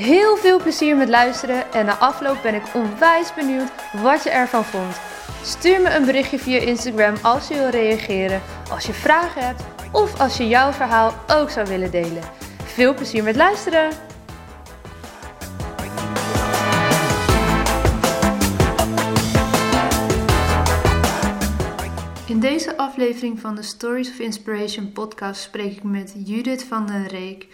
Heel veel plezier met luisteren en na afloop ben ik onwijs benieuwd wat je ervan vond. Stuur me een berichtje via Instagram als je wil reageren, als je vragen hebt of als je jouw verhaal ook zou willen delen. Veel plezier met luisteren! In deze aflevering van de Stories of Inspiration podcast spreek ik met Judith van den Reek.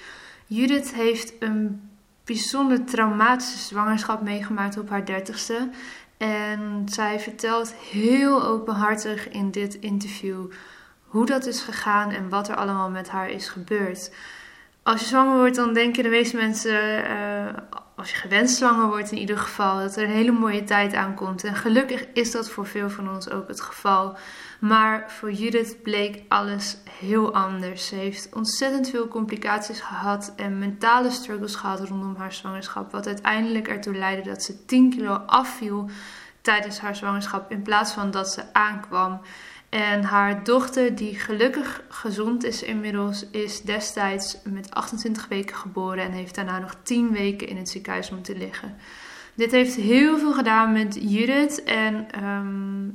Judith heeft een bijzonder traumatische zwangerschap meegemaakt op haar dertigste. En zij vertelt heel openhartig in dit interview hoe dat is gegaan en wat er allemaal met haar is gebeurd. Als je zwanger wordt, dan denken de meeste mensen, uh, als je gewenst zwanger wordt in ieder geval, dat er een hele mooie tijd aankomt. En gelukkig is dat voor veel van ons ook het geval. Maar voor Judith bleek alles heel anders. Ze heeft ontzettend veel complicaties gehad en mentale struggles gehad rondom haar zwangerschap. Wat uiteindelijk ertoe leidde dat ze 10 kilo afviel tijdens haar zwangerschap in plaats van dat ze aankwam. En haar dochter, die gelukkig gezond is inmiddels, is destijds met 28 weken geboren en heeft daarna nog 10 weken in het ziekenhuis moeten liggen. Dit heeft heel veel gedaan met Judith en ehm,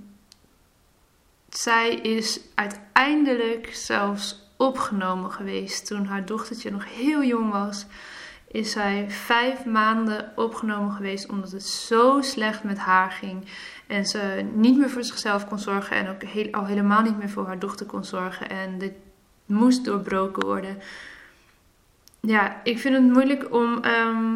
zij is uiteindelijk zelfs opgenomen geweest toen haar dochtertje nog heel jong was. Is zij vijf maanden opgenomen geweest omdat het zo slecht met haar ging. En ze niet meer voor zichzelf kon zorgen en ook heel, al helemaal niet meer voor haar dochter kon zorgen. En dit moest doorbroken worden. Ja, ik vind het moeilijk om ehm,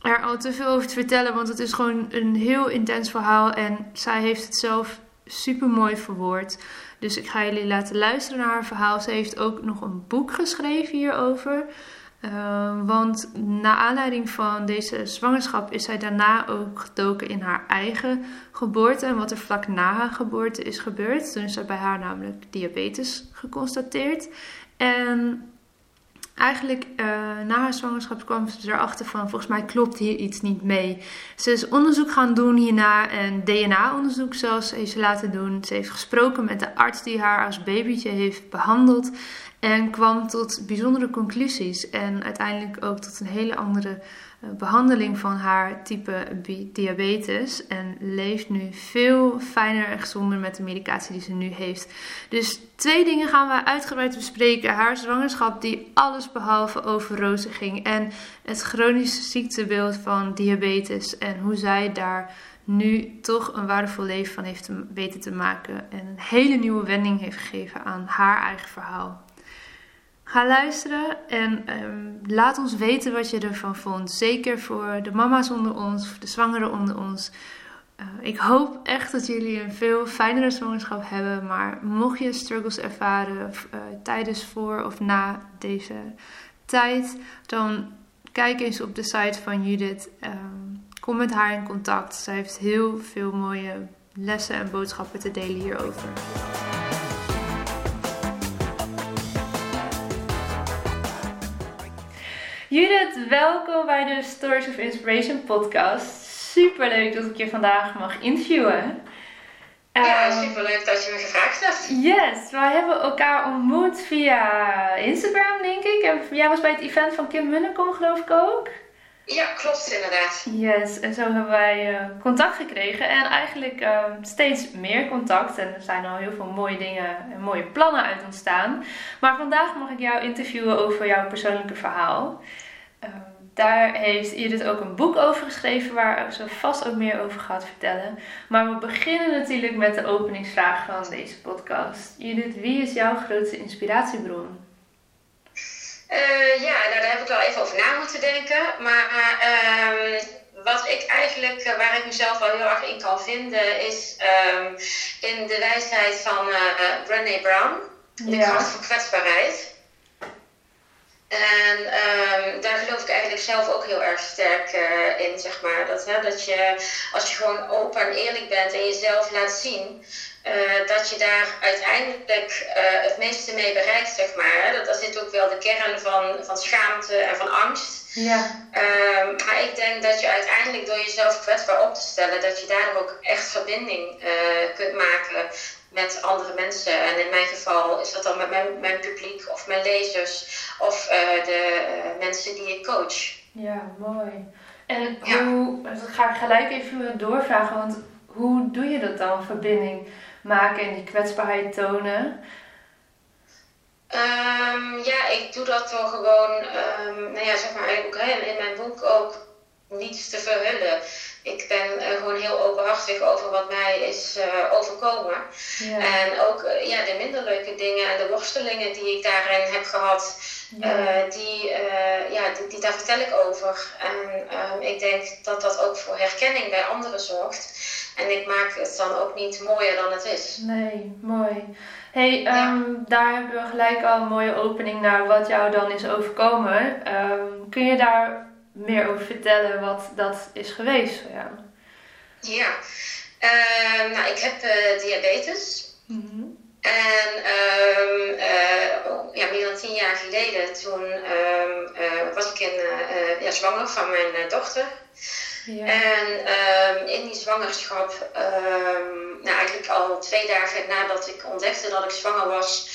er al te veel over te vertellen, want het is gewoon een heel intens verhaal. En zij heeft het zelf super mooi verwoord. Dus ik ga jullie laten luisteren naar haar verhaal. Ze heeft ook nog een boek geschreven hierover. Uh, want na aanleiding van deze zwangerschap is zij daarna ook gedoken in haar eigen geboorte en wat er vlak na haar geboorte is gebeurd. Toen is er bij haar namelijk diabetes geconstateerd. En eigenlijk uh, na haar zwangerschap kwam ze erachter van volgens mij klopt hier iets niet mee. Ze is onderzoek gaan doen hierna en DNA-onderzoek zelfs heeft ze laten doen. Ze heeft gesproken met de arts die haar als babytje heeft behandeld en kwam tot bijzondere conclusies en uiteindelijk ook tot een hele andere eh, behandeling van haar type diabetes. En leeft nu veel fijner en gezonder met de medicatie die ze nu heeft. Dus twee dingen gaan we uitgebreid bespreken. Haar zwangerschap die alles behalve over rozen ging. En het chronische ziektebeeld van diabetes. En hoe zij daar nu toch een waardevol leven van heeft weten te maken. En een hele nieuwe wending heeft gegeven aan haar eigen verhaal. Ga luisteren en ehm, laat ons weten wat je ervan vond. Zeker voor de mama's onder ons, voor de zwangeren onder ons. Uh, ik hoop echt dat jullie een veel fijnere zwangerschap hebben. Maar mocht je struggles ervaren uh, tijdens, voor of na deze tijd, dan kijk eens op de site van Judith. Um, kom met haar in contact. Zij heeft heel veel mooie lessen en boodschappen te delen hierover. Judith, welkom bij de Stories of Inspiration podcast. Super leuk dat ik je vandaag mag interviewen. Ja, um, super leuk dat je me gevraagd hebt. Yes, wij hebben elkaar ontmoet via Instagram, denk ik. En jij was bij het event van Kim Munnekom, geloof ik ook. Ja, klopt inderdaad. Yes, en zo hebben wij uh, contact gekregen en eigenlijk uh, steeds meer contact. En er zijn al heel veel mooie dingen en mooie plannen uit ontstaan. Maar vandaag mag ik jou interviewen over jouw persoonlijke verhaal. Daar heeft Judith ook een boek over geschreven waar ze vast ook meer over gaat vertellen. Maar we beginnen natuurlijk met de openingsvraag van deze podcast. Judith, wie is jouw grootste inspiratiebron? Uh, ja, nou, daar heb ik wel even over na moeten denken. Maar uh, wat ik eigenlijk, uh, waar ik mezelf wel heel erg in kan vinden, is um, in de wijsheid van uh, Brené Brown. De ja. kracht van kwetsbaarheid. En um, daar geloof ik eigenlijk zelf ook heel erg sterk uh, in, zeg maar. Dat, hè, dat je, als je gewoon open en eerlijk bent en jezelf laat zien, uh, dat je daar uiteindelijk uh, het meeste mee bereikt, zeg maar. Dat, dat zit ook wel de kern van, van schaamte en van angst. Ja. Um, maar ik denk dat je uiteindelijk door jezelf kwetsbaar op te stellen, dat je daardoor ook echt verbinding kunt maken met andere mensen. En in mijn geval is dat dan met mijn, mijn publiek of mijn lezers of uh, de uh, mensen die ik coach. Ja, mooi. En hoe, dat ga ik gelijk even doorvragen, want hoe doe je dat dan? Verbinding maken en die kwetsbaarheid tonen? Um, ja, ik doe dat door gewoon, um, nou ja, zeg maar ook hè, in mijn boek ook niets te verhullen ik ben uh, gewoon heel openhartig over wat mij is uh, overkomen. Ja. En ook uh, ja, de minder leuke dingen en de worstelingen die ik daarin heb gehad, ja. die, ja, die, die, daar vertel ik over. En ehm, ik denk dat dat ook voor herkenning bij anderen zorgt. En ik maak het dan ook niet mooier dan het is. Nee, mooi. hey, um, daar hebben we gelijk al een mooie opening naar wat jou dan is overkomen. Um, kun je daar meer over vertellen wat dat is geweest voor jou? Ja, uh, nou, ik heb uh, diabetes. Mm -hmm. En um, uh, ja, meer dan tien jaar geleden, toen um, was ik in, ja, zwanger van mijn dochter. Ja. En um, in die zwangerschap, nou, eigenlijk al twee dagen nadat ik ontdekte dat ik zwanger was,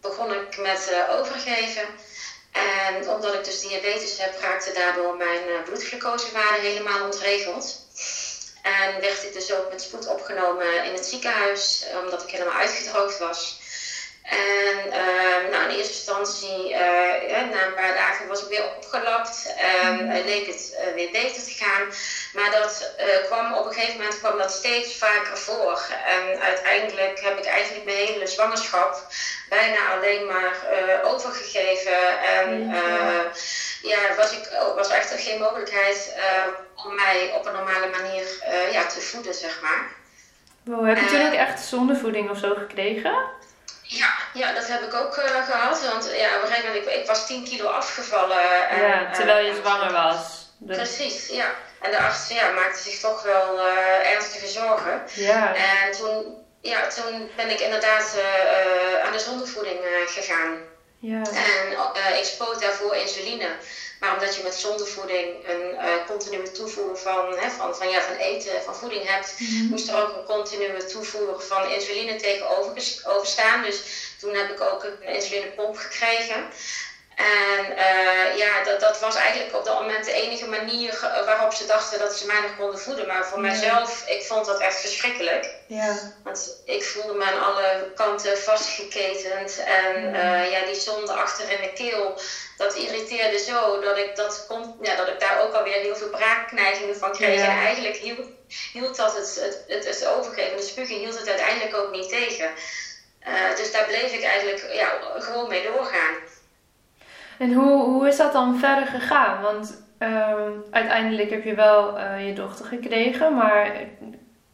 begon ik met overgeven. En omdat ik dus diabetes heb, raakte daardoor mijn uh, bloedglucosewaarde helemaal ontregeld. En werd ik dus ook met spoed opgenomen in het ziekenhuis, omdat ik helemaal uitgedroogd was. En uh, nou, in eerste instantie, uh, ja, na een paar dagen was ik weer opgelapt. en mm. leek het uh, weer beter te gaan. Maar dat kwam op een gegeven moment kwam dat steeds vaker voor. En uiteindelijk heb ik eigenlijk mijn hele zwangerschap bijna alleen maar overgegeven. En ja, was, ik, was echt geen mogelijkheid om mij op een normale manier ja, te voeden, zeg maar. Wow, heb je toen ook echt zondevoeding of zo gekregen? Ja, ja, dat heb ik ook uh, gehad. Want ja, op een gegeven moment, ik, ik was 10 kilo afgevallen. En, ja, terwijl je zwanger was. Precies, ja. En de arts ja, maakte zich toch wel uh, ernstige zorgen. Ja. En toen, ja, toen ben ik inderdaad aan de zondevoeding gegaan. Ja. En ik spoot daarvoor insuline. Maar omdat je met zondevoeding een uh, continue toevoer van, hè, van, van, ja, van eten, van voeding hebt, mm-hmm. moest er ook een continue toevoer van insuline tegenover staan. Dus toen heb ik ook een insulinepomp gekregen. En uh, ja, dat, dat was eigenlijk op dat moment de enige manier waarop ze dachten dat ze mij nog konden voeden. Maar voor ja. mijzelf, ik vond dat echt verschrikkelijk. Ja. Want ik voelde me aan alle kanten vastgeketend. En ja, uh, ja die zonde achter in de keel, dat irriteerde zo dat ik, dat kon, ja, dat ik daar ook alweer heel veel braakneigingen van kreeg. En eigenlijk hield, hield dat het, het, het, het overgeven, de spugen hield het uiteindelijk ook niet tegen. Uh, dus daar bleef ik eigenlijk ja, gewoon mee doorgaan. En hoe, hoe is dat dan verder gegaan? Want uh, uiteindelijk heb je wel uh, je dochter gekregen, maar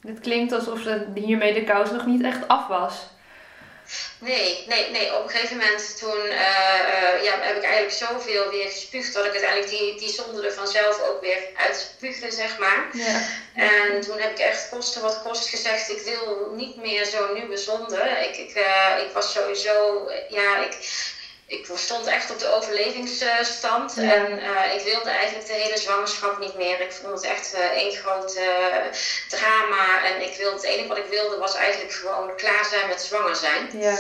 het klinkt alsof het hiermee de kous nog niet echt af was. Nee, nee, nee. Op een gegeven moment toen uh, ja, heb ik eigenlijk zoveel weer gespuugd dat ik uiteindelijk die, die zonde er vanzelf ook weer uitspuugde, zeg maar. Ja. En toen heb ik echt kosten wat kost gezegd, ik wil niet meer zo'n nieuwe zonde. Ik, ik, uh, ik was sowieso, ja, ik, ik stond echt op de overlevingsstand. En uh, ik wilde eigenlijk de hele zwangerschap niet meer. Ik vond het echt uh, één groot uh, drama. En ik wilde, het enige wat ik wilde was eigenlijk gewoon klaar zijn met zwanger zijn. Ja.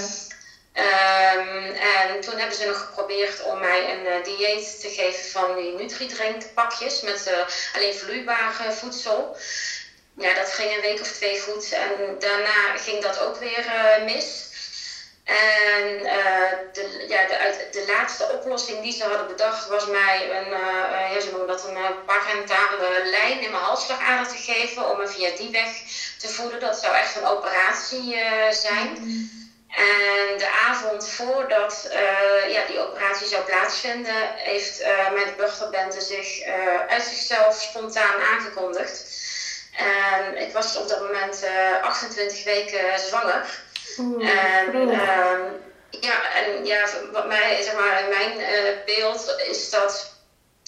Um, en toen hebben ze nog geprobeerd om mij een dieet te geven van die Nutri-drinkpakjes met alleen vloeibare voedsel. Ja, dat ging een week of twee goed. En daarna ging dat ook weer mis. En uh, de, ja, de, de, laatste oplossing die ze hadden bedacht was mij een, uh, ja, ze noemen dat een parentale lijn in mijn halsslagader te geven om me via die weg te voeden. Dat zou echt een operatie zijn. En de avond voordat ja, die operatie zou plaatsvinden, heeft mijn dochterbente zich uit zichzelf spontaan aangekondigd. En ik was op dat moment 28 weken zwanger. Oeh, en, um, Ja, en ja, wat mij, zeg maar, mijn beeld is dat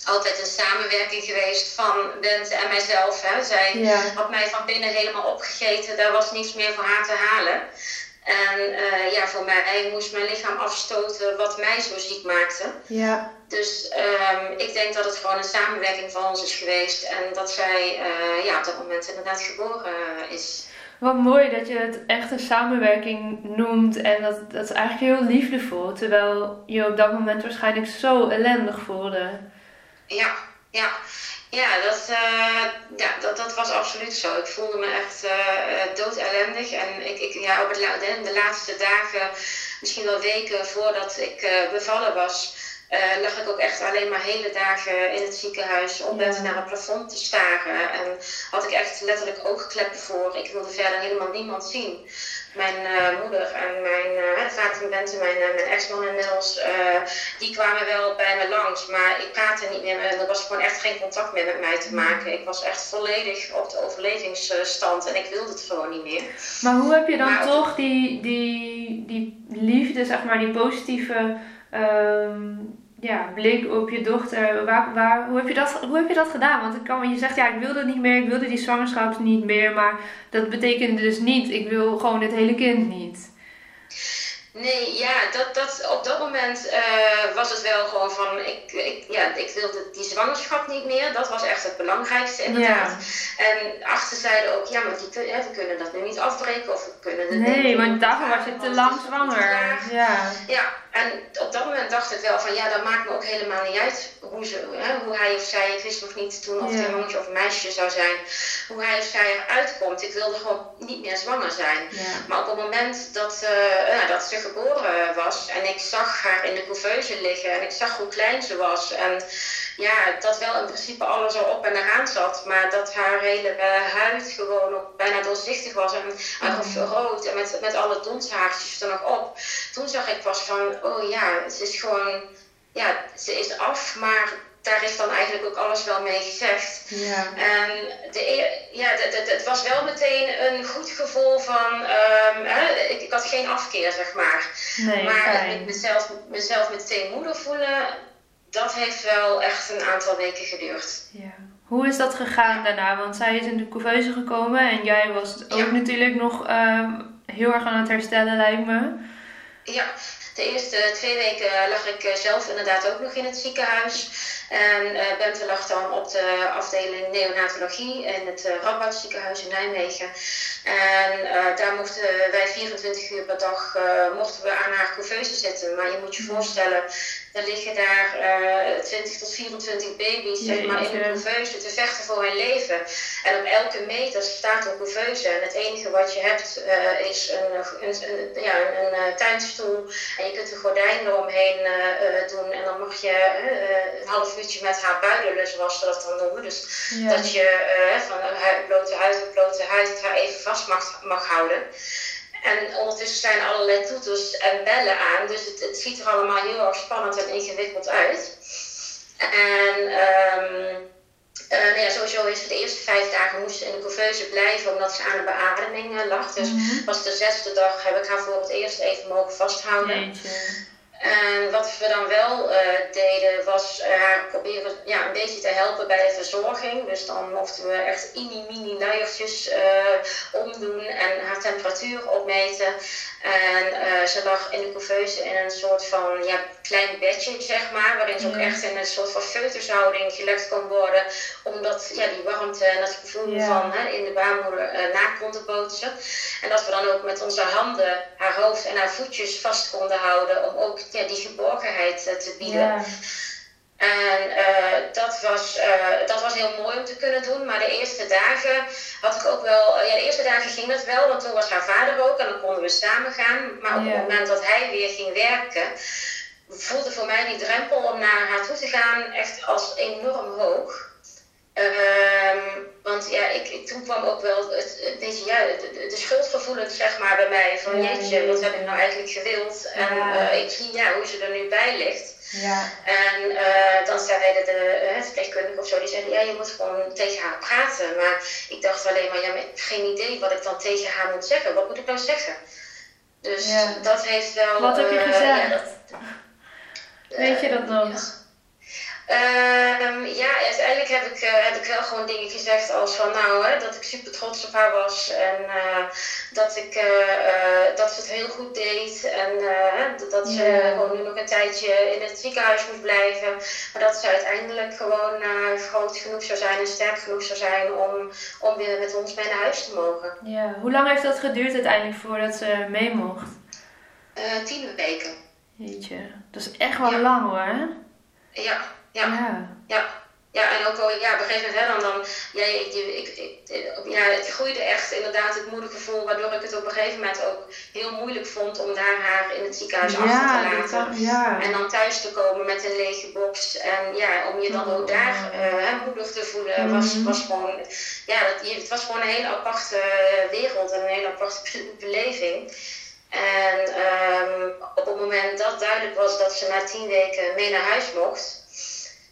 altijd een samenwerking geweest van Bente en mijzelf. Hè. Zij had mij van binnen helemaal opgegeten. Daar was niets meer voor haar te halen. En uh, ja, voor mij moest mijn lichaam afstoten wat mij zo ziek maakte. Ja. Dus um, ik denk dat het gewoon een samenwerking van ons is geweest. En dat zij uh, ja, op dat moment inderdaad geboren is. Wat mooi dat je het echt een samenwerking noemt. En dat, dat is eigenlijk heel liefdevol. Terwijl je op dat moment waarschijnlijk zo ellendig voelde. Ja, ja. Ja, dat, uh, ja dat, dat was absoluut zo. Ik voelde me echt uh, dood ellendig. En ik, ik, ja, op het, de, laatste dagen, misschien wel weken voordat ik bevallen was, lag ik ook echt alleen maar hele dagen in het ziekenhuis om ja. naar het plafond te staren. En had ik echt letterlijk oogkleppen voor. Ik wilde verder helemaal niemand zien mijn uh, moeder en mijn uh, vader van Bente, mijn, uh, mijn ex-man inmiddels, die kwamen wel bij me langs. Maar ik praatte niet meer met Er was gewoon echt geen contact meer met mij te maken. Ik was echt volledig op de overlevingsstand en ik wilde het gewoon niet meer. Maar hoe heb je dan toch die, die, die liefde, zeg maar, die positieve ehm, ja, blik op je dochter. Waar, waar, hoe, heb je dat, hoe heb je dat gedaan? Want ik kan, je zegt ja, ik wilde het niet meer, ik wilde die zwangerschap niet meer. Maar dat betekende dus niet, ik wil gewoon het hele kind niet. Nee, ja, dat, dat, op dat moment uh, was het wel gewoon van, ik, ik, ja, ik wilde die zwangerschap niet meer. Dat was echt het belangrijkste inderdaad. Ja. En achter zeiden ook, ja, maar die, hè, we kunnen dat nu niet afbreken of we kunnen het Nee, want daarvoor was je te lang zwanger. Ja. ja, en op dat moment dacht ik wel van, ja, dat maakt me ook helemaal niet uit hoe, ze, hè, hoe hij of zij, ik wist nog niet toen of het een jongetje of een meisje zou zijn, hoe hij of zij eruit komt. Ik wilde gewoon niet meer zwanger zijn. Ja. Maar op het moment dat, uh, dat ze geboren was en ik zag haar in de couveuse liggen en ik zag hoe klein ze was en ja, dat wel in principe alles erop en eraan zat, maar dat haar hele uh, huid gewoon ook bijna doorzichtig was en, en rood en met, met alle donshaartjes er nog op. Toen zag ik pas van, oh ja, het is gewoon, ja, ze is af, maar daar is dan eigenlijk ook alles wel mee gezegd. Ja. En de, e-, ja, het was wel meteen een goed gevoel van, um, hè, ik, ik, had geen afkeer, zeg maar. Nee, maar mezelf, mezelf meteen moeder voelen, dat heeft wel echt een aantal weken geduurd. Ja. Hoe is dat gegaan daarna? Want zij is in de couveuse gekomen en jij was ook natuurlijk nog ehm, heel erg aan het herstellen, lijkt me. Ja, de eerste twee weken lag ik eh, zelf inderdaad ook nog in het ziekenhuis. En uh, Bente lag dan op de afdeling neonatologie in het uh, Radboud ziekenhuis in Nijmegen. En uh, daar mochten wij 24 uur per dag mochten we aan haar couveuse zitten. Maar je moet je voorstellen, er liggen daar 20 tot 24 baby's zeg maar, in de couveuse te vechten voor hun leven. En op elke meter staat een couveuse. En het enige wat je hebt is een, een, een, ja, een, tuinstoel. En je kunt een gordijn eromheen doen. En dan mag je een half uurtje met haar buidelen, zoals ze dat dan noemen. Dus dat je uh, van blote huid op blote huid haar even vast mag, mag houden. En ondertussen zijn er allerlei toeters en bellen aan. Dus het, het ziet er allemaal heel erg spannend en ingewikkeld uit. En um, uh, nou ja, sowieso is ze de eerste vijf dagen moest ze in de couveuse blijven omdat ze aan de beademing uh, lag. Dus mm was de zesde dag heb ik haar voor het eerst even mogen vasthouden. En wat we dan wel uh, deden, was haar proberen ja, een beetje te helpen bij de verzorging. Dus dan mochten we echt mini-mini luiertjes uh, omdoen en haar temperatuur opmeten. En ze lag in de couveuse in een soort van ja, klein bedje, zeg maar, waarin ze ook echt in een soort van feutushouding gelegd kon worden. Omdat ja, die warmte en dat gevoel van hè, in de baarmoeder na konden bootsen. En dat we dan ook met onze handen haar hoofd en haar voetjes vast konden houden om ook ja, die geborgenheid uh, te bieden. Ja. En uh, dat, was, uh, dat was heel mooi om te kunnen doen. Maar de eerste dagen had ik ook wel. ja, de eerste dagen ging dat wel, want toen was haar vader ook en dan konden we samen gaan. Maar op het moment dat hij weer ging werken, voelde voor mij die drempel om naar haar toe te gaan echt als enorm hoog. Um, want ja, ik, ik, toen kwam ook wel het, beetje, ja, de, de, schuldgevoelens zeg maar bij mij. Van ja, jeetje, wat heb ik nou eigenlijk gewild? En uh, ik zie ja, hoe ze er nu bij ligt. Ja. En uh, dan zeiden de uh, verpleegkundige of zo, die zeiden ja, je moet gewoon tegen haar praten. Maar ik dacht alleen maar, ja, maar ik heb geen idee wat ik dan tegen haar moet zeggen. Wat moet ik nou zeggen? Dus dat heeft wel. Wat heb je gezegd? Weet je dat nog? Um, ja, uiteindelijk heb ik, uh, heb ik wel gewoon dingen gezegd als van nou, hè, dat ik super trots op haar was en uh, dat, ik, uh, dat ze het heel goed deed en dat ze gewoon nu nog een tijdje in het ziekenhuis moest blijven. Maar dat ze uiteindelijk gewoon groot genoeg zou zijn en sterk genoeg zou zijn om, om weer met ons mee naar huis te mogen. Ja, hoe lang heeft dat geduurd uiteindelijk voordat ze mee mocht? tien weken. Jeetje, dat is echt wel lang hoor. Ja, ja. ja. ja. en ook wel, ja, op een gegeven moment, hè, dan, dan ja, ik, ik, ik, ja, het groeide echt inderdaad het moeilijke gevoel, waardoor ik het op een gegeven moment ook heel moeilijk vond om daar haar in het ziekenhuis achter te laten. ja. En dan thuis te komen met een lege box. En ja, om je dan ook daar uh, moedig te voelen, was, mhm. was gewoon, ja, dat, het was gewoon een hele aparte wereld en een hele aparte beleving. En um, op het moment dat duidelijk was dat ze na tien weken mee naar huis mocht,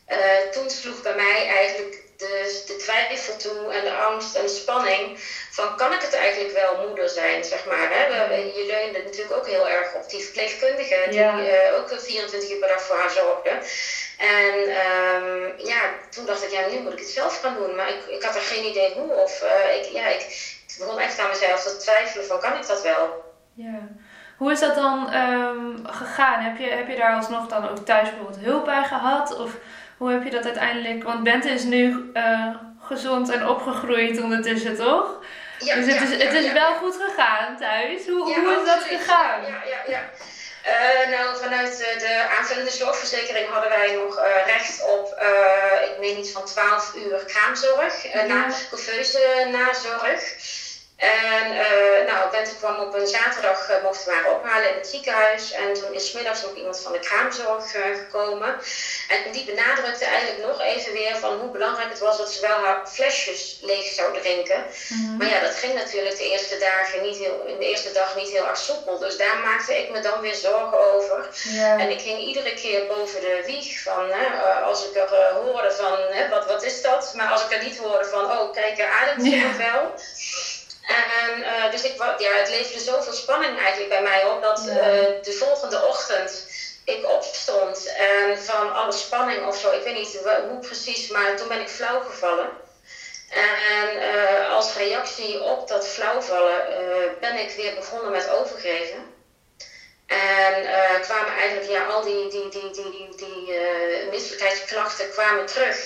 uh, toen sloeg bij mij eigenlijk de, de twijfel toe en de angst en de spanning van kan ik het eigenlijk wel moeder zijn, zeg maar. Hè? We, je leunde natuurlijk ook heel erg op die verpleegkundige die ja. uh, ook 24 uur per dag voor haar zorgde. En um, ja, toen dacht ik, ja, nu moet ik het zelf gaan doen. Maar ik, ik had er geen idee hoe. Of uh, ik, ja, ik, ik begon echt aan mezelf te twijfelen van kan ik dat wel? Ja. Hoe is dat dan um, gegaan? Heb je, heb je daar alsnog dan ook thuis bijvoorbeeld hulp bij gehad? Of hoe heb je dat uiteindelijk? Want Bente is nu uh, gezond en opgegroeid ondertussen, toch? Ja, dus het ja, is, het is wel goed gegaan thuis. Hoe, hoe is dat gegaan? Ja, ja, ja. Uh, nou, vanuit de aanvullende zorgverzekering hadden wij nog uh, recht op, uh, ik meen iets van 12 uur kraamzorg, na couveuse nazorg. En uh, nou, Bente kwam op een zaterdag, uh, mochten we haar ophalen in het ziekenhuis. En toen is middags nog iemand van de kraamzorg uh, gekomen. En die benadrukte eigenlijk nog even weer van hoe belangrijk het was dat ze wel haar flesjes leeg zou drinken. Mm-hmm. Maar ja, dat ging natuurlijk de eerste dagen niet heel, in de eerste dag niet heel erg soepel. Dus daar maakte ik me dan weer zorgen over. Yeah. En ik ging iedere keer boven de wieg van, als ik er hoorde van, wat, wat is dat? Maar als ik er niet hoorde van, oh kijk, ademt ze nog wel? En uh, dus ik, ja, het leverde zoveel spanning eigenlijk bij mij op dat uh, de volgende ochtend ik opstond en van alle spanning of zo, ik weet niet hoe precies, maar toen ben ik flauw gevallen. En uh, als reactie op dat flauwvallen ben ik weer begonnen met overgeven. En kwamen eigenlijk ja, al die, die, die, die, die, die misselijkheidsklachten kwamen terug.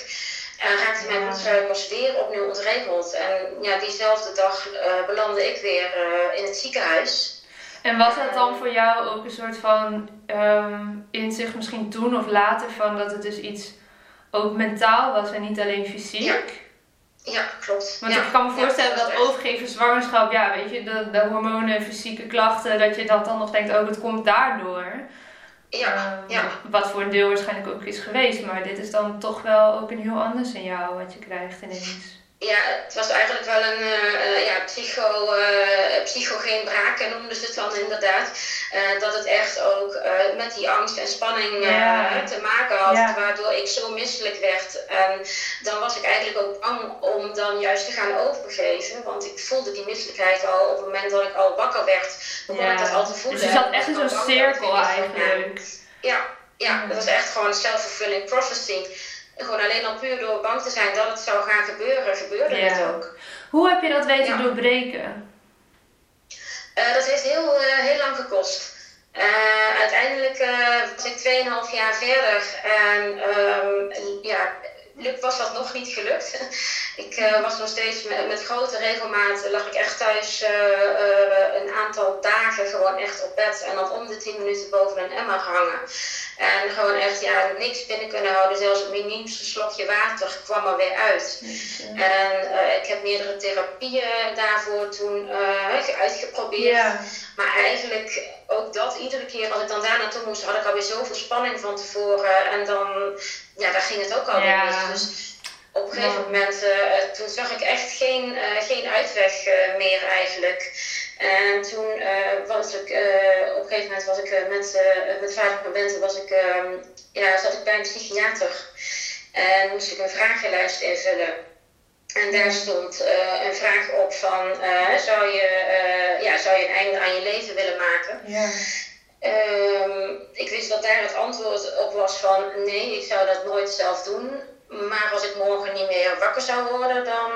En raakte mijn bloedsuikers weer opnieuw ontregeld. En ja, diezelfde dag uh, belandde ik weer uh, in het ziekenhuis. En was dat dan voor jou ook een soort van um, inzicht misschien toen of later van dat het dus iets ook mentaal was en niet alleen fysiek? Ja, ja klopt. Want ja. ik kan me voorstellen ja, dat, dat overgeven zwangerschap, ja weet je, de, de hormonen, fysieke klachten, dat je dat dan nog denkt, oh het komt daardoor. Ja, ja. Wat voor een deel waarschijnlijk ook is geweest, maar dit is dan toch wel ook een heel ander signaal wat je krijgt ineens. Ja, het was eigenlijk wel een uh, ja, psycho, uh, psychogeen braken noemden ze het dan inderdaad. Uh, dat het echt ook met die angst en spanning ja. te maken had, Ja. waardoor ik zo misselijk werd. En dan was ik eigenlijk ook bang om dan juist te gaan overgeven, want ik voelde die misselijkheid al op het moment dat ik al wakker werd, begon Ja. ik dat al te voelen. Dus je zat echt in zo'n cirkel eigenlijk. Ja, ja, dat was echt gewoon een self-fulfilling prophecy. Gewoon alleen al puur door bang te zijn dat het zou gaan gebeuren, gebeurde Ja. het ook. Hoe heb je dat weten Ja. doorbreken? Eh, dat heeft heel, eh, heel lang gekost. Eh, uiteindelijk was ik 2,5 jaar verder en ehm, ja, luk- was dat nog niet gelukt. ik eh, was nog steeds met, met grote regelmaat, lag ik echt thuis eh, eh, een aantal dagen gewoon echt op bed en dan om de 10 minuten boven een emmer hangen. En gewoon echt ja, niks binnen kunnen houden, zelfs het miniemste slokje water kwam er weer uit. En eh, ik heb meerdere therapieën daarvoor toen eh, uitgeprobeerd. Ja. Maar eigenlijk ook dat, iedere keer als ik dan daar naartoe moest, had ik alweer zoveel spanning van tevoren. En dan, ja, daar ging het ook alweer Ja. Dus op een gegeven moment, eh, toen zag ik echt geen, eh, geen uitweg eh, meer eigenlijk. En toen was ik, op een gegeven moment was ik met, met vader van Bente, was ik, ehm, ja, zat ik bij een psychiater. En moest ik een vragenlijst invullen. En daar stond uh, een vraag op van, uh, zou, je, uh, ja, zou je een einde aan je leven willen maken? Ja. Um, ik wist dat daar het antwoord op was van, nee, ik zou dat nooit zelf doen. Maar als ik morgen niet meer wakker zou worden, dan,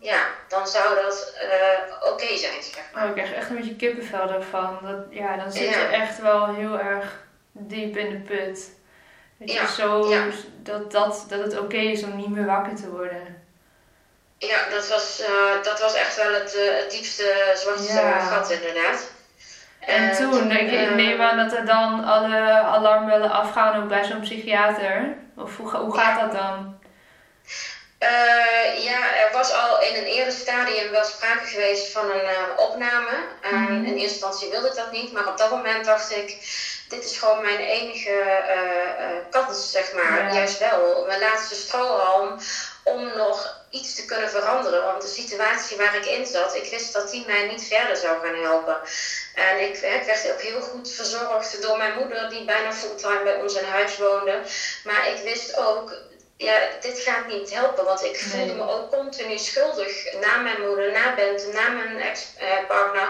ja, dan zou dat oké okay zijn. Zeg maar. Oh, ik krijg echt een beetje kippenvel daarvan. Dat, ja, dan zit je echt wel heel erg diep in de put. Dat, je zo, dat, dat, dat het oké is om niet meer wakker te worden. Ja, dat was, uh, dat was echt wel het, uh, het diepste zwarte ja. gat inderdaad. En, en toen, ik, ik neem aan dat er dan alle alarmbellen afgaan ook bij zo'n psychiater. Of hoe, hoe gaat dat dan? Uh, ja, er was al in een eerder stadium wel sprake geweest van een uh, opname. En mm. in eerste instantie wilde ik dat niet, maar op dat moment dacht ik: dit is gewoon mijn enige uh, kans, zeg maar. Ja. Juist wel, mijn laatste strohalm om nog iets te kunnen veranderen. Want de situatie waar ik in zat, ik wist dat die mij niet verder zou gaan helpen. En ik, ik werd ook heel goed verzorgd door mijn moeder, die bijna fulltime bij ons in huis woonde. Maar ik wist ook ja, dit gaat niet helpen. Want ik voelde me ook continu schuldig na mijn moeder, na Bent, na mijn ex-partner.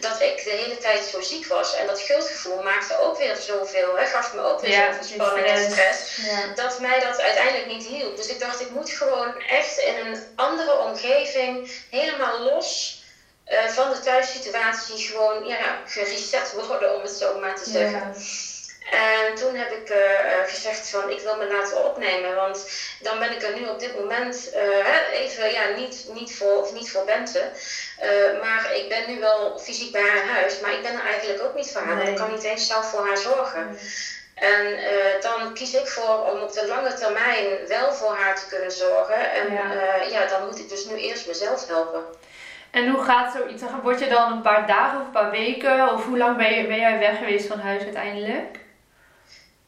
Dat ik de hele tijd zo ziek was. En dat schuldgevoel maakte ook weer zoveel, hè, gaf me ook weer ja, zoveel spanning en stress. Ja. Dat mij dat uiteindelijk niet hielp. Dus ik dacht, ik moet gewoon echt in een andere omgeving, helemaal los. Uh, van de thuissituatie gewoon ja, gereset worden, om het zo maar te zeggen. En toen heb ik uh, gezegd van ik wil me laten opnemen, want dan ben ik er nu op dit moment uh, even ja, niet, niet, voor, niet voor Bente. Maar ik ben nu wel fysiek bij haar huis, maar ik ben er eigenlijk ook niet voor haar. Nee. Ik kan niet eens zelf voor haar zorgen. Nee. En dan kies ik voor om op de lange termijn wel voor haar te kunnen zorgen. En ja. ja, dan moet ik dus nu eerst mezelf helpen. En hoe gaat zoiets? Word je dan een paar dagen of een paar weken? Of hoe lang ben, je, ben jij weg geweest van huis uiteindelijk?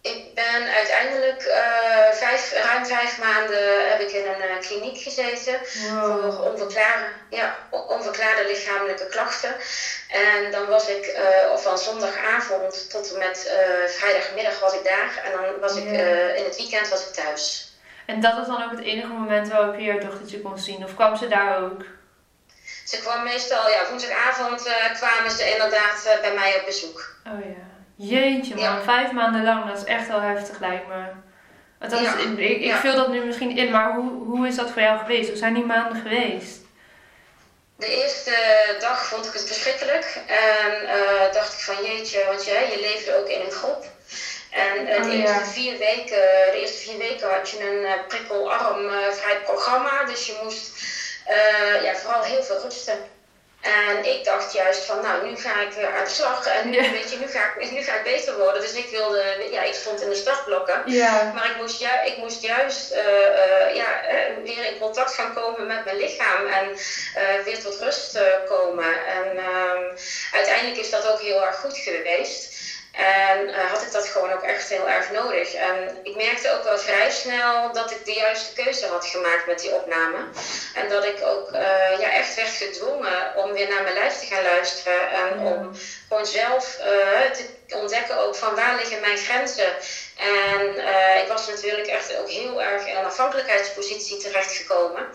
Ik ben uiteindelijk uh, vijf, ruim vijf maanden heb ik in een uh, kliniek gezeten wow. voor onverklaarde, ja, onverklaarde lichamelijke klachten. En dan was ik uh, van zondagavond tot en met vrijdagmiddag was ik daar. En dan was ik in het weekend was ik thuis. En dat was dan ook het enige moment waarop je je dochtertje kon zien? Of kwam ze daar ook? Ze kwam meestal, ja, woensdagavond kwamen ze inderdaad bij mij op bezoek. Oh ja. Jeetje man, vijf maanden lang, dat is echt wel heftig lijkt me. Ja. ik, ik ja. vul dat nu misschien in, maar hoe, hoe is dat voor jou geweest? Hoe zijn die maanden geweest? De eerste dag vond ik het verschrikkelijk. En uh, dacht ik van jeetje, want je, je leefde ook in een groep. En uh, de, oh, eerste vier weken, de eerste vier weken had je een uh, prikkelarmvrij programma. Dus je moest ja, vooral heel veel rusten. En ik dacht juist van, nou, nu ga ik aan de slag en nu, weet je, nu, ga ik, nu ga ik beter worden. Dus ik wilde, ja, ik stond in de startblokken. Ja. Maar ik moest, ju ik moest juist uh, uh, ja, uh, weer in contact gaan komen met mijn lichaam en weer tot rust komen. En ehm, uiteindelijk is dat ook heel erg goed geweest. En uh, had ik dat gewoon ook echt heel erg nodig. En ik merkte ook wel vrij snel dat ik de juiste keuze had gemaakt met die opname. En dat ik ook uh, ja, echt werd gedwongen om weer naar mijn lijf te gaan luisteren. En om gewoon zelf uh, te ontdekken ook van waar liggen mijn grenzen. En ik was natuurlijk echt ook heel erg in een afhankelijkheidspositie terechtgekomen.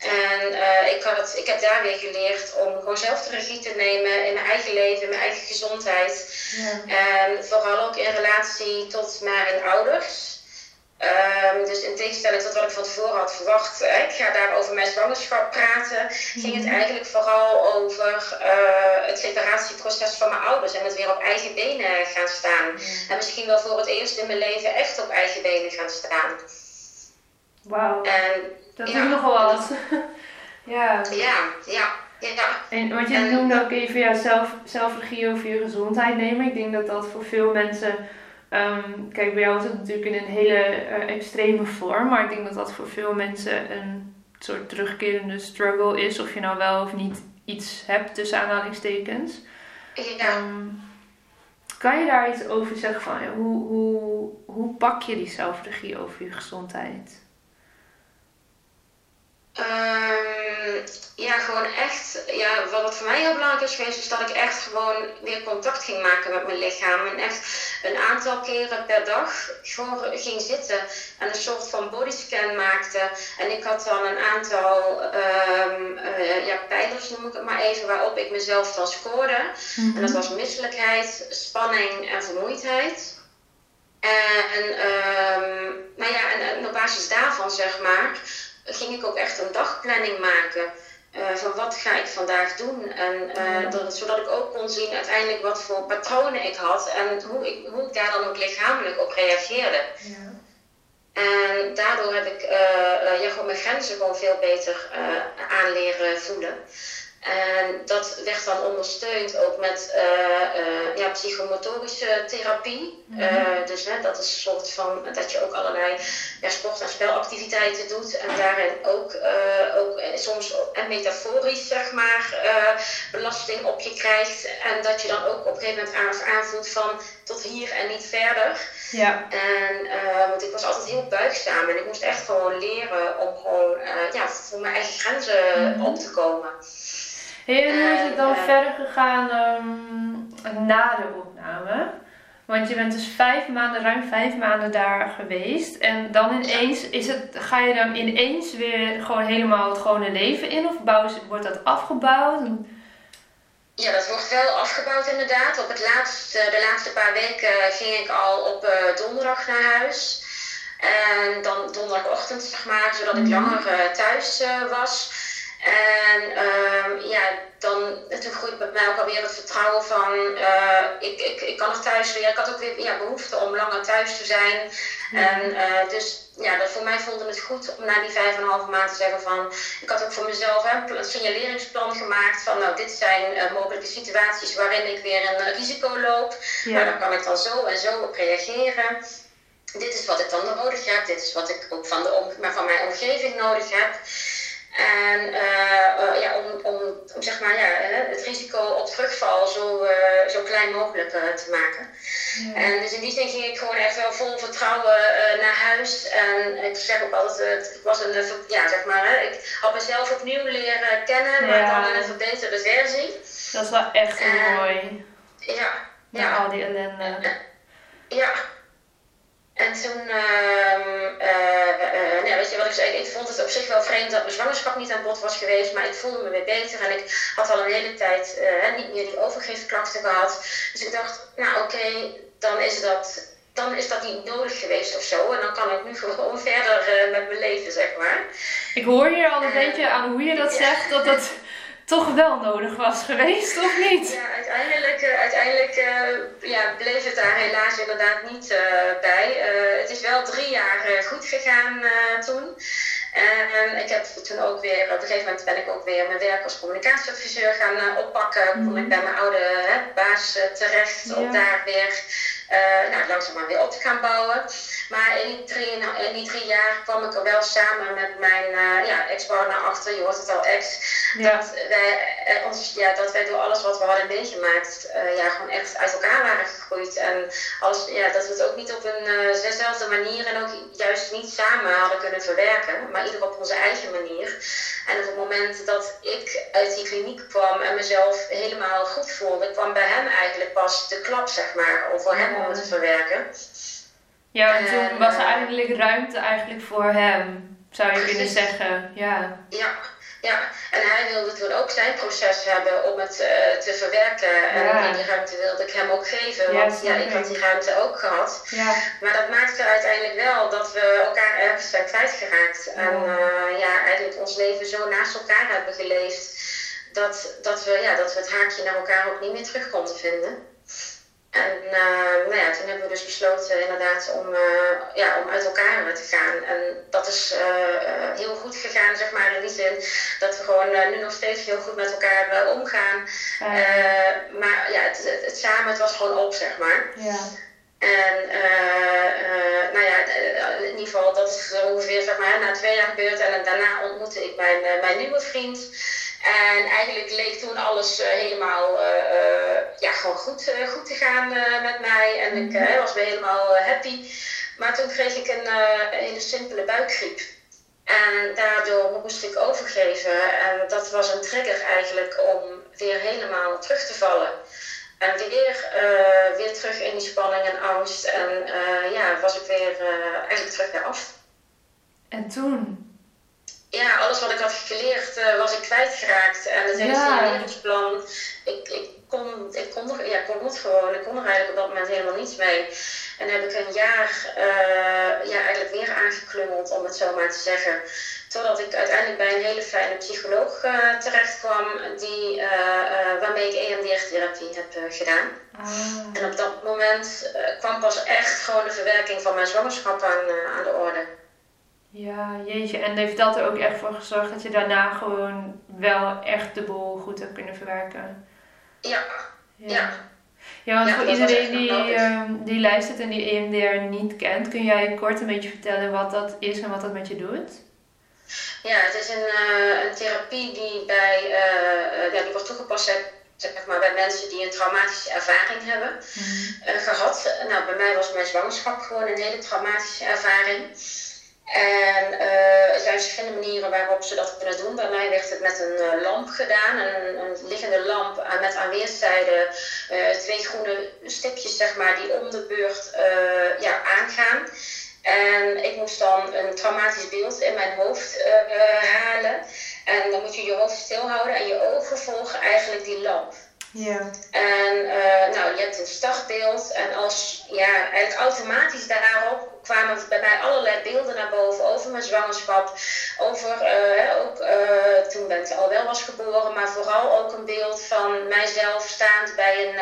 En uh, ik, had, ik heb daar weer geleerd om gewoon zelf de regie te nemen in mijn eigen leven, mijn eigen gezondheid. Ja. En vooral ook in relatie tot mijn ouders. Um, dus in tegenstelling tot wat ik van tevoren had verwacht, hè, ik ga daar over mijn zwangerschap praten, ging het mhm. eigenlijk vooral over uh, het separatieproces van mijn ouders en het weer op eigen benen gaan staan. En misschien wel voor het eerst in mijn leven echt op eigen benen gaan staan. Wauw. Dat is nogal wat. ja. Ja, ja. Ja. En, want je noemde ook even ja, zelf, zelfregie over je gezondheid nemen. Ik denk dat dat voor veel mensen. Um, kijk, bij jou is het natuurlijk in een hele uh, extreme vorm. Maar ik denk dat dat voor veel mensen een soort terugkerende struggle is. Of je nou wel of niet iets hebt tussen aanhalingstekens. Ja. Um, kan je daar iets over zeggen van hoe, hoe, hoe pak je die zelfregie over je gezondheid? Um, ja, gewoon echt, ja, wat voor mij heel belangrijk is geweest, is dat ik echt gewoon weer contact ging maken met mijn lichaam. En echt een aantal keren per dag gewoon ging zitten en een soort van bodyscan maakte. En ik had dan een aantal um, uh, ja, pijlers, noem ik het maar even, waarop ik mezelf dan scoorde. En dat mhm. was misselijkheid, spanning en vermoeidheid. En, um, nou ja, en, en op basis daarvan, zeg maar, ging ik ook echt een dagplanning maken. Uh, van wat ga ik vandaag doen? En, uh, dat, zodat ik ook kon zien uiteindelijk wat voor patronen ik had en hoe ik, hoe ik daar dan ook lichamelijk op reageerde. Ja. En daardoor heb ik uh, ja, gewoon mijn grenzen gewoon veel beter aan leren voelen. En dat werd dan ondersteund ook met uh, ja, psychomotorische therapie. Mhm. Uh, dus hè, dat is een soort van dat je ook allerlei ja, sport- en spelactiviteiten doet. En daarin ook, ook soms en metaforisch zeg maar, belasting op je krijgt. En dat je dan ook op een gegeven moment aanvoelt van tot hier en niet verder. Ja. En want ik was altijd heel buigzaam en ik moest echt gewoon leren om gewoon ja, voor mijn eigen grenzen mhm. op te komen. Hoe is het dan verder gegaan um, na de opname? Want je bent dus vijf maanden, ruim vijf maanden daar geweest. En dan ineens, is het, ga je dan ineens weer gewoon helemaal het gewone leven in? Of wordt dat afgebouwd? Ja, dat wordt wel afgebouwd inderdaad. Op het laatste, de laatste paar weken ging ik al op uh, donderdag naar huis. En dan donderdagochtend, zeg maar, zodat ik mhm. langer uh, thuis uh, was. En um, ja, dan, toen groeit bij mij ook alweer het vertrouwen van, uh, ik, ik, ik kan nog thuis weer. Ik had ook weer ja, behoefte om langer thuis te zijn. En uh, dus ja, dat voor mij voelde het goed om na die vijf en een halve maand te zeggen van, ik had ook voor mezelf hè, een signaleringsplan gemaakt van, nou, dit zijn uh, mogelijke situaties waarin ik weer een risico loop. Ja. Maar dan kan ik dan zo en zo op reageren. Dit is wat ik dan nodig heb, dit is wat ik ook van, de maar van mijn omgeving nodig heb. En uh, ja, om, om, om, zeg maar, ja, het risico op terugval zo, uh, zo klein mogelijk te maken. Ja. En dus in die zin ging ik gewoon echt wel vol vertrouwen naar huis. En ik zeg ook altijd, het was een, ja, zeg maar, hè, ik had mezelf opnieuw leren kennen, maar ja. dan in een verbeterde versie. Dat is wel echt heel mooi. Ja. Na ja. al die ellende. Ja. En toen, uh, wat ik vond het op zich wel vreemd dat mijn zwangerschap niet aan bod was geweest, maar ik voelde me weer beter en ik had al een hele tijd uh, niet meer die overgeefklachten gehad. Dus ik dacht, nou oké, okay, dan is dat dan is dat niet nodig geweest of zo. En dan kan ik nu gewoon verder uh, met mijn leven, zeg maar. Ik hoor hier al een beetje aan hoe je dat zegt, dat dat toch wel nodig was geweest, of niet? Ja, uiteindelijk, uh, uiteindelijk uh, ja, bleef het daar helaas inderdaad niet uh, bij. het is wel drie jaar goed gegaan toen. En ik heb toen ook weer, op een gegeven moment ben ik ook weer mijn werk als communicatieadviseur gaan oppakken. Kon ik bij mijn oude hè, baas terecht ja. om daar weer uh, nou, langzaamaan weer op te gaan bouwen. Maar in die, drie, in die drie jaar kwam ik er wel samen met mijn uh, ja, ex-partner achter, je hoort het al ex, ja. dat, wij, uh, ons, ja, dat wij door alles wat we hadden meegemaakt, ja, gewoon echt uit elkaar waren gegroeid. En als, ja, dat we het ook niet op een dezelfde manier en ook juist niet samen hadden kunnen verwerken, maar ieder op onze eigen manier. En op het moment dat ik uit die kliniek kwam en mezelf helemaal goed voelde, kwam bij hem eigenlijk pas de klap, zeg maar, om voor hem om te verwerken. Ja, en toen was er eigenlijk ruimte eigenlijk voor hem, zou je kunnen zeggen. Ja. ja. Ja, en hij wilde toen ook zijn proces hebben om het uh, te verwerken. En die ruimte wilde ik hem ook geven, want ja, ik had die ruimte ook gehad. Ja. Maar dat maakte uiteindelijk wel dat we elkaar ergens zijn kwijtgeraakt. En uh, ja, eigenlijk ons leven zo naast elkaar hebben geleefd, dat, dat, we, ja, dat we het haakje naar elkaar ook niet meer terug konden vinden. En uh, nou ja, toen hebben we dus besloten inderdaad om, uh, ja, om uit elkaar te gaan. En dat is uh, heel goed gegaan, zeg maar, in die zin dat we gewoon nu nog steeds heel goed met elkaar omgaan. maar ja, het, het, samen, het was gewoon op, zeg maar. Ja. En nou ja, in ieder geval, dat is ongeveer zeg maar, na twee jaar gebeurd. En daarna ontmoette ik mijn, mijn nieuwe vriend. En eigenlijk leek toen alles uh, helemaal uh, uh, ja, gewoon goed, goed te gaan met mij. En ik mhm. was weer helemaal happy. Maar toen kreeg ik een hele simpele buikgriep. En daardoor moest ik overgeven. En dat was een trigger eigenlijk om weer helemaal terug te vallen. En weer, uh, weer terug in die spanning en angst. En uh, ja, was ik weer uh, eigenlijk terug weer af. En toen? Ja, alles wat ik had geleerd was ik kwijtgeraakt. En het hele signaleringsplan, ik, ik, kon, ik, kon nog, ja, kon het gewoon. Ik kon er eigenlijk op dat moment helemaal niets mee. En heb ik een jaar ja, eigenlijk weer aangeklungeld, om het zo maar te zeggen. Totdat ik uiteindelijk bij een hele fijne psycholoog uh, terecht kwam, die, uh, uh, waarmee ik EMDR-therapie heb gedaan. Ah. En op dat moment kwam pas echt gewoon de verwerking van mijn zwangerschap aan, aan de orde. Ja, jeetje. En heeft dat er ook echt voor gezorgd dat je daarna gewoon wel echt de boel goed hebt kunnen verwerken? Ja. Ja. ja. want voor iedereen die, ehm, die luistert en die EMDR niet kent, kun jij kort een beetje vertellen wat dat is en wat dat met je doet? Ja, het is een, uh, een therapie die, bij, uh, ja, die wordt toegepast zeg maar, bij mensen die een traumatische ervaring hebben mm. gehad. Nou, bij mij was mijn zwangerschap gewoon een hele traumatische ervaring. En er zijn verschillende manieren waarop ze dat kunnen doen. Bij mij werd het met een lamp gedaan, een, een liggende lamp met aan weerszijden twee groene stipjes zeg maar, die om de beurt ja, aangaan. En ik moest dan een traumatisch beeld in mijn hoofd uh, halen. En dan moet je je hoofd stilhouden en je ogen volgen eigenlijk die lamp. Ja. En uh, nou, je hebt een startbeeld en als, ja, eigenlijk automatisch daarop kwamen bij mij allerlei beelden naar boven over mijn zwangerschap. Over uh, ook uh, toen Bente al wel was geboren, maar vooral ook een beeld van mijzelf staand bij een,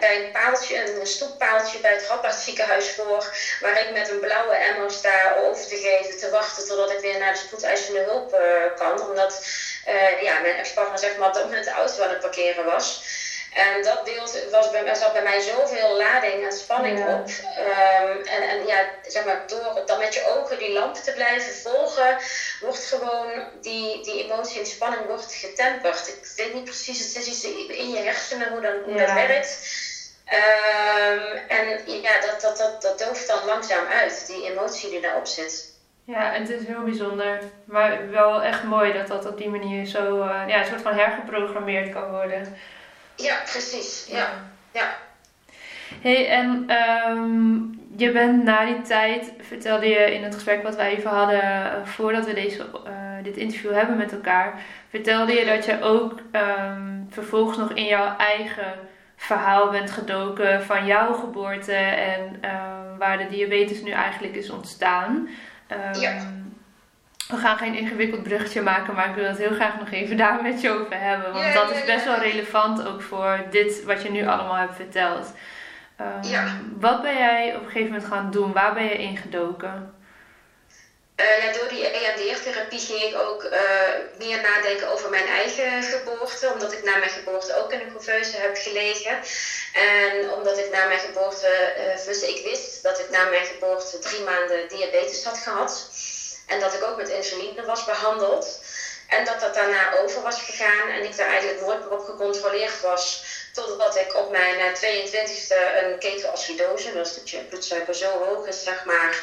bij een paaltje, een stoeppaaltje bij het Radboud ziekenhuis voor. Waar ik met een blauwe emmer sta over te geven, te wachten totdat ik weer naar de spoedeisende hulp kan. Omdat ja, mijn ex-partner zeg maar op dat moment de auto aan het parkeren was. En dat beeld was bij, er zat bij mij zoveel lading en spanning op. Um, en, en ja, zeg maar, door dan met je ogen die lamp te blijven volgen, wordt gewoon die, die emotie en spanning wordt getemperd. Ik weet niet precies, het is iets in je hersenen hoe, dan, hoe dat werkt. Um, en ja, dat, dat, dat, dat dooft dan langzaam uit, die emotie die daarop zit. Ja, het is heel bijzonder. Maar wel echt mooi dat dat op die manier zo uh, ja, een soort van hergeprogrammeerd kan worden. Ja, precies. Ja. ja. hey, en um, je bent na die tijd, vertelde je in het gesprek wat wij even hadden uh, voordat we deze, uh, dit interview hebben met elkaar, vertelde je dat je ook um, vervolgens nog in jouw eigen verhaal bent gedoken van jouw geboorte en waar de diabetes nu eigenlijk is ontstaan. Ja we gaan geen ingewikkeld bruggetje maken, maar ik wil het heel graag nog even daar met je over hebben. Want dat is best wel relevant ook voor dit wat je nu allemaal hebt verteld. Um, wat ben jij op een gegeven moment gaan doen? Waar ben je ingedoken? Uh, ja, door die EMDR-therapie ging ik ook uh, meer nadenken over mijn eigen geboorte. Omdat ik na mijn geboorte ook in een couveuse heb gelegen. En omdat ik na mijn geboorte, uh, ik wist dat ik na mijn geboorte drie maanden diabetes had gehad. En dat ik ook met insuline was behandeld. En dat dat daarna over was gegaan en ik daar eigenlijk nooit meer op gecontroleerd was. Totdat ik op mijn 22e eh, een ketoacidose, dat is dat bloedsuiker zo hoog is, zeg maar.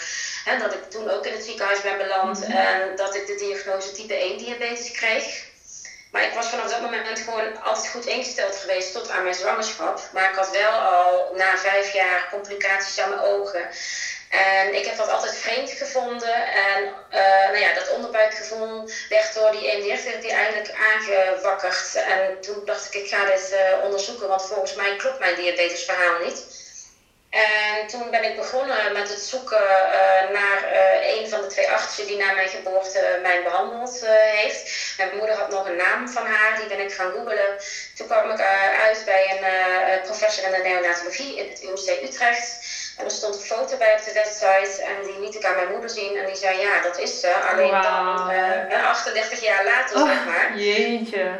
Dat ik toen ook in het ziekenhuis ben beland mhm. en dat ik de diagnose type 1 diabetes kreeg. Maar ik was vanaf dat moment gewoon altijd goed ingesteld geweest tot aan mijn zwangerschap. Maar ik had wel al na vijf jaar complicaties aan mijn ogen. En ik heb dat altijd vreemd gevonden. En uh, nou ja, dat onderbuikgevoel werd door die EMDR-therapie eigenlijk aangewakkerd. En toen dacht ik, ik ga dit uh, onderzoeken, want volgens mij klopt mijn diabetesverhaal niet. En toen ben ik begonnen met het zoeken uh, naar een van de twee artsen die na mijn geboorte mij behandeld heeft. Mijn moeder had nog een naam van haar, die ben ik gaan googelen. Toen kwam ik uit bij een professor in de neonatologie in het UMC Utrecht. En er stond een foto bij op de website en die liet ik aan mijn moeder zien. En die zei, ja, dat is ze. Alleen dan uh, 38 jaar later, oh, zeg maar. Jeetje.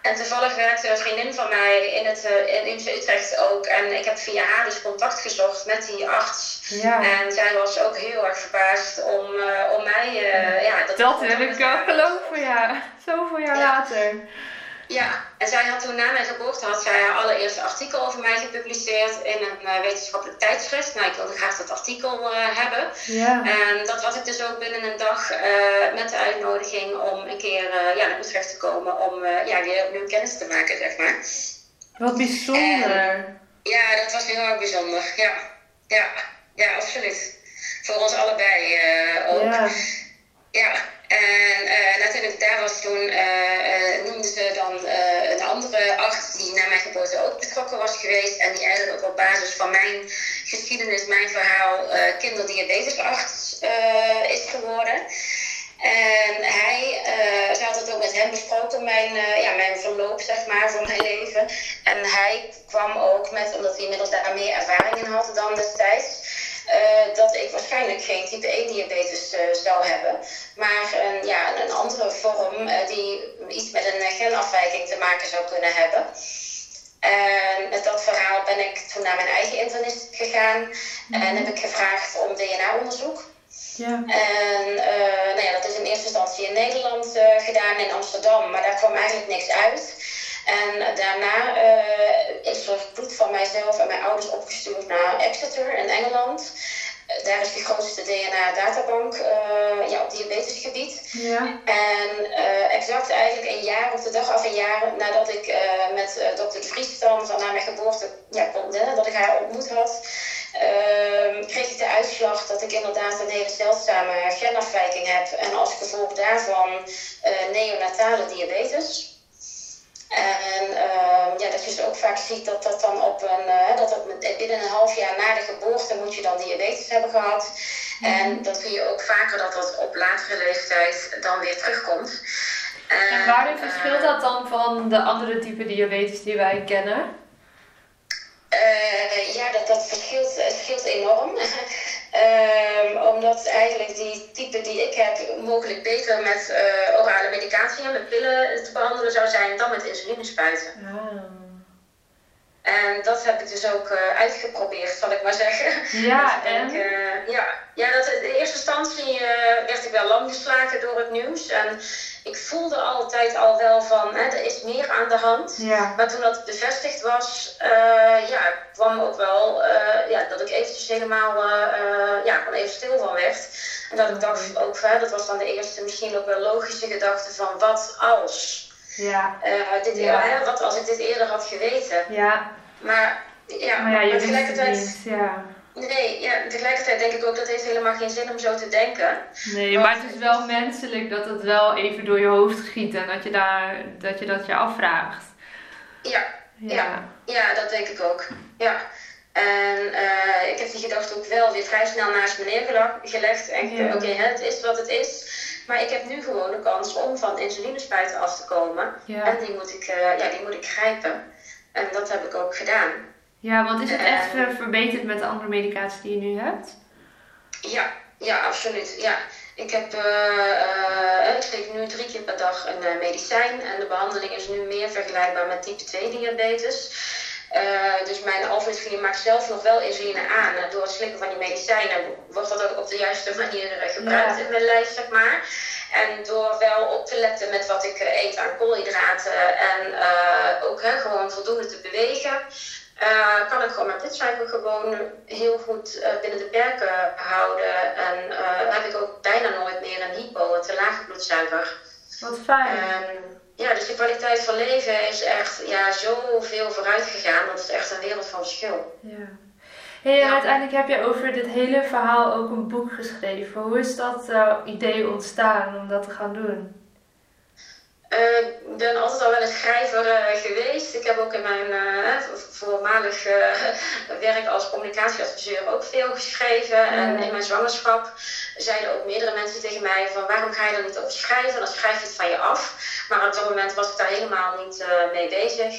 En toevallig werkte een vriendin van mij in het uh, in Utrecht ook. En ik heb via haar dus contact gezocht met die arts. Ja. En zij was ook heel erg verbaasd om, uh, om mij... Uh, ja, dat dat wil ik wel geloven, ja. Zoveel jaar ja. later. Ja, en zij had toen na mijn geboorte had zij haar allereerste artikel over mij gepubliceerd in een uh, wetenschappelijk tijdschrift. Nou, ik wilde graag dat artikel uh, hebben. Ja. En dat had ik dus ook binnen een dag uh, met de uitnodiging om een keer ja, naar Utrecht te komen om ja, weer opnieuw kennis te maken, zeg maar. Wat bijzonder. En, ja, dat was heel erg bijzonder. Ja, ja, ja absoluut. Voor ons allebei ook. Ja. Ja. En uh, ik daar was, toen uh, noemden ze dan een andere arts die na mijn geboorte ook betrokken was geweest. En die eigenlijk ook op basis van mijn geschiedenis, mijn verhaal, kinderdiabetesarts is geworden. En hij, ze had het ook met hem besproken, mijn, ja, mijn verloop zeg maar, van mijn leven. En hij kwam ook met, omdat hij inmiddels daar meer ervaring in had dan destijds, uh, dat ik waarschijnlijk geen type 1 diabetes zou hebben. Maar een, ja, een andere vorm die iets met een genafwijking te maken zou kunnen hebben. En met dat verhaal ben ik toen naar mijn eigen internist gegaan en mhm. heb ik gevraagd om DNA-onderzoek. Ja. En nou ja, dat is in eerste instantie in Nederland gedaan, in Amsterdam, maar daar kwam eigenlijk niks uit. En daarna is er bloed van mijzelf en mijn ouders opgestuurd naar Exeter in Engeland. Daar is de grootste DNA-databank ja, op diabetesgebied. Ja. En exact eigenlijk een jaar, of de dag af een jaar nadat ik met dokter De Vries dan van na mijn geboorte ja, kon, dat ik haar ontmoet had, uh, kreeg ik de uitslag dat ik inderdaad een hele zeldzame genafwijking heb. En als gevolg daarvan neonatale diabetes. En uh, ja, dat je dus ook vaak ziet dat dat dan op een, uh, dat dat binnen een half jaar na de geboorte moet je dan diabetes hebben gehad. Mhm. En dat zie je ook vaker dat dat op latere leeftijd dan weer terugkomt. En waarin verschilt dat dan van de andere type diabetes die wij kennen? Uh, ja, dat, dat verschilt, verschilt enorm. Um, omdat eigenlijk die type die ik heb mogelijk beter met uh, orale medicatie en met pillen te behandelen zou zijn dan met insulinespuiten. Ah. En dat heb ik dus ook uh, uitgeprobeerd, zal ik maar zeggen. Ja, en? Ik, ja, ja dat, in eerste instantie werd ik wel lam geslagen door het nieuws. En ik voelde altijd al wel van, hè, er is meer aan de hand. Ja. Maar toen dat bevestigd was, uh, ja, kwam ook wel uh, ja, dat ik eventjes helemaal uh, ja, gewoon even stil van werd. En dat ik dacht ook, hè, dat was dan de eerste misschien ook wel logische gedachte van wat als. Ja. dit, ja. Hè, wat als ik dit eerder had geweten. Ja. Maar ja, maar ja je tegelijkertijd... ja. Nee, ja, tegelijkertijd denk ik ook dat het heeft helemaal geen zin om zo te denken. Nee, maar het is wel menselijk dat het wel even door je hoofd schiet en dat je, daar, dat, je dat je afvraagt. Ja, ja. ja, dat denk ik ook. Ja. En uh, ik heb die gedachte ook wel weer vrij snel naast me neergelegd. En ja. oké, het is wat het is. Maar ik heb nu gewoon de kans om van insulinespuiten af te komen. Ja. En die moet, ik, uh, ja, die moet ik grijpen. En dat heb ik ook gedaan. Ja, want is het echt verbeterd met de andere medicatie die je nu hebt? Ja, ja, absoluut. Ja. Ik, heb, uh, ik geef nu drie keer per dag een uh, medicijn en de behandeling is nu meer vergelijkbaar met type 2 diabetes. Uh, dus mijn alfa maakt zelf nog wel insuline aan. Door het slikken van die medicijnen wordt dat ook op de juiste manier gebruikt in mijn lijf, zeg maar. En door wel op te letten met wat ik eet aan koolhydraten en ook gewoon voldoende te bewegen, kan ik gewoon mijn bloedsuiker gewoon heel goed binnen de perken houden. En heb ik ook bijna nooit meer een hypo, een te lage bloedsuiker. Wat fijn. Ja, dus de kwaliteit van leven is echt ja, zoveel vooruit gegaan. Dat is echt een wereld van verschil. Ja. Hey, uiteindelijk heb je over dit hele verhaal ook een boek geschreven. Hoe is dat idee ontstaan om dat te gaan doen? Uh, ik ben altijd al wel een schrijver uh, geweest. Ik heb ook in mijn uh, voormalig werk als communicatieadviseur ook veel geschreven. En in mijn zwangerschap zeiden ook meerdere mensen tegen mij van waarom ga je er niet over schrijven? Dan schrijf je het van je af. Maar op dat moment was ik daar helemaal niet mee bezig.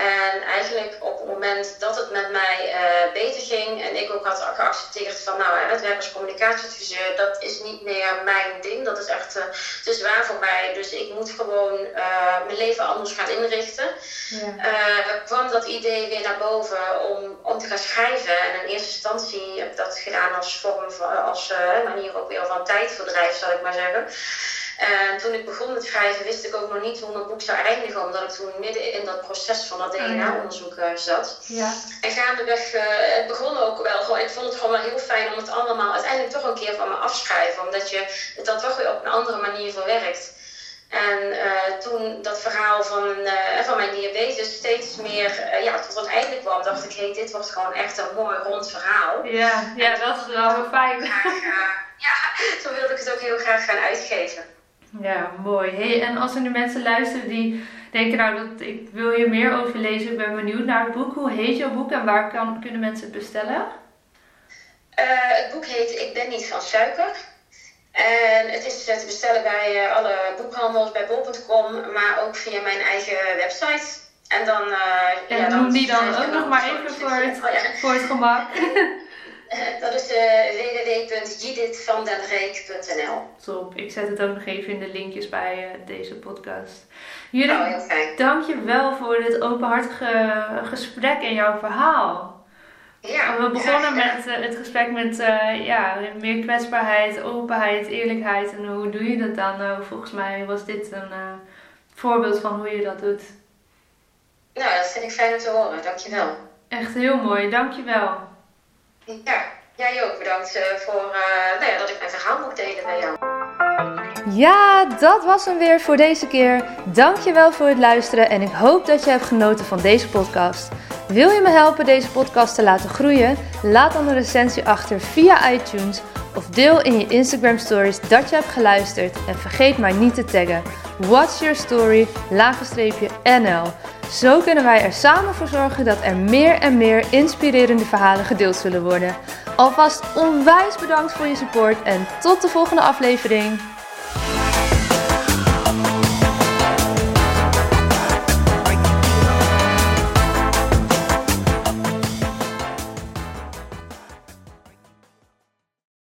En eigenlijk op het moment dat het met mij beter ging en ik ook had geaccepteerd van nou het werk als communicatieadviseur, dat is niet meer mijn ding. Dat is echt te zwaar voor mij. Dus ik moet gewoon uh, mijn leven anders gaan inrichten, ja. uh, kwam dat idee weer naar boven om, om te gaan schrijven. En in eerste instantie heb ik dat gedaan als vorm van, als uh, manier ook weer van tijdverdrijf, zal ik maar zeggen. En toen ik begon met schrijven wist ik ook nog niet hoe mijn boek zou eindigen, omdat ik toen midden in dat proces van dat DNA-onderzoek uh, zat. Ja. En gaandeweg, uh, het begon ook wel gewoon, ik vond het gewoon wel heel fijn om het allemaal uiteindelijk toch een keer van me afschrijven, omdat je het dan toch weer op een andere manier verwerkt. En uh, toen dat verhaal van, uh, van mijn diabetes steeds meer uh, ja, tot een einde kwam, dacht ik, hey, dit wordt gewoon echt een mooi rond verhaal. Ja, ja dat is wel fijn. Graag, ja, zo wilde ik het ook heel graag gaan uitgeven. Ja, mooi. Hey, en als er nu mensen luisteren die denken, nou, dat, ik wil hier meer over lezen, ik ben benieuwd naar het boek. Hoe heet jouw boek en waar kan, kunnen mensen het bestellen? het boek heet Ik ben niet van suiker. En het is te bestellen bij uh, alle boekhandels, bij bol.com, maar ook via mijn eigen website. En dan. Uh, en ja, noem die dan ook nog maar even voor het, oh, ja. voor het gemak. is www.judithvandenreek.nl. Top, ik zet het ook nog even in de linkjes bij deze podcast. Jullie, oh, heel fijn. dank je wel voor dit openhartige gesprek en jouw verhaal. Ja, we begonnen met uh, het gesprek met uh, ja, meer kwetsbaarheid, openheid, eerlijkheid. En hoe doe je dat dan? Nou, volgens mij was dit een uh, voorbeeld van hoe je dat doet. Nou, dat vind ik fijn om te horen. Dankjewel. Echt heel mooi. Dankjewel. Ja, jij ook bedankt voor nou ja, dat ik mijn verhaal mocht delen bij jou. Ja, dat was hem weer voor deze keer. Dankjewel voor het luisteren en ik hoop dat je hebt genoten van deze podcast. Wil je me helpen deze podcast te laten groeien? Laat dan een recensie achter via iTunes of deel in je Instagram stories dat je hebt geluisterd en vergeet mij niet te taggen. What's your story? NL. Zo kunnen wij er samen voor zorgen dat er meer en meer inspirerende verhalen gedeeld zullen worden. Alvast onwijs bedankt voor je support en tot de volgende aflevering.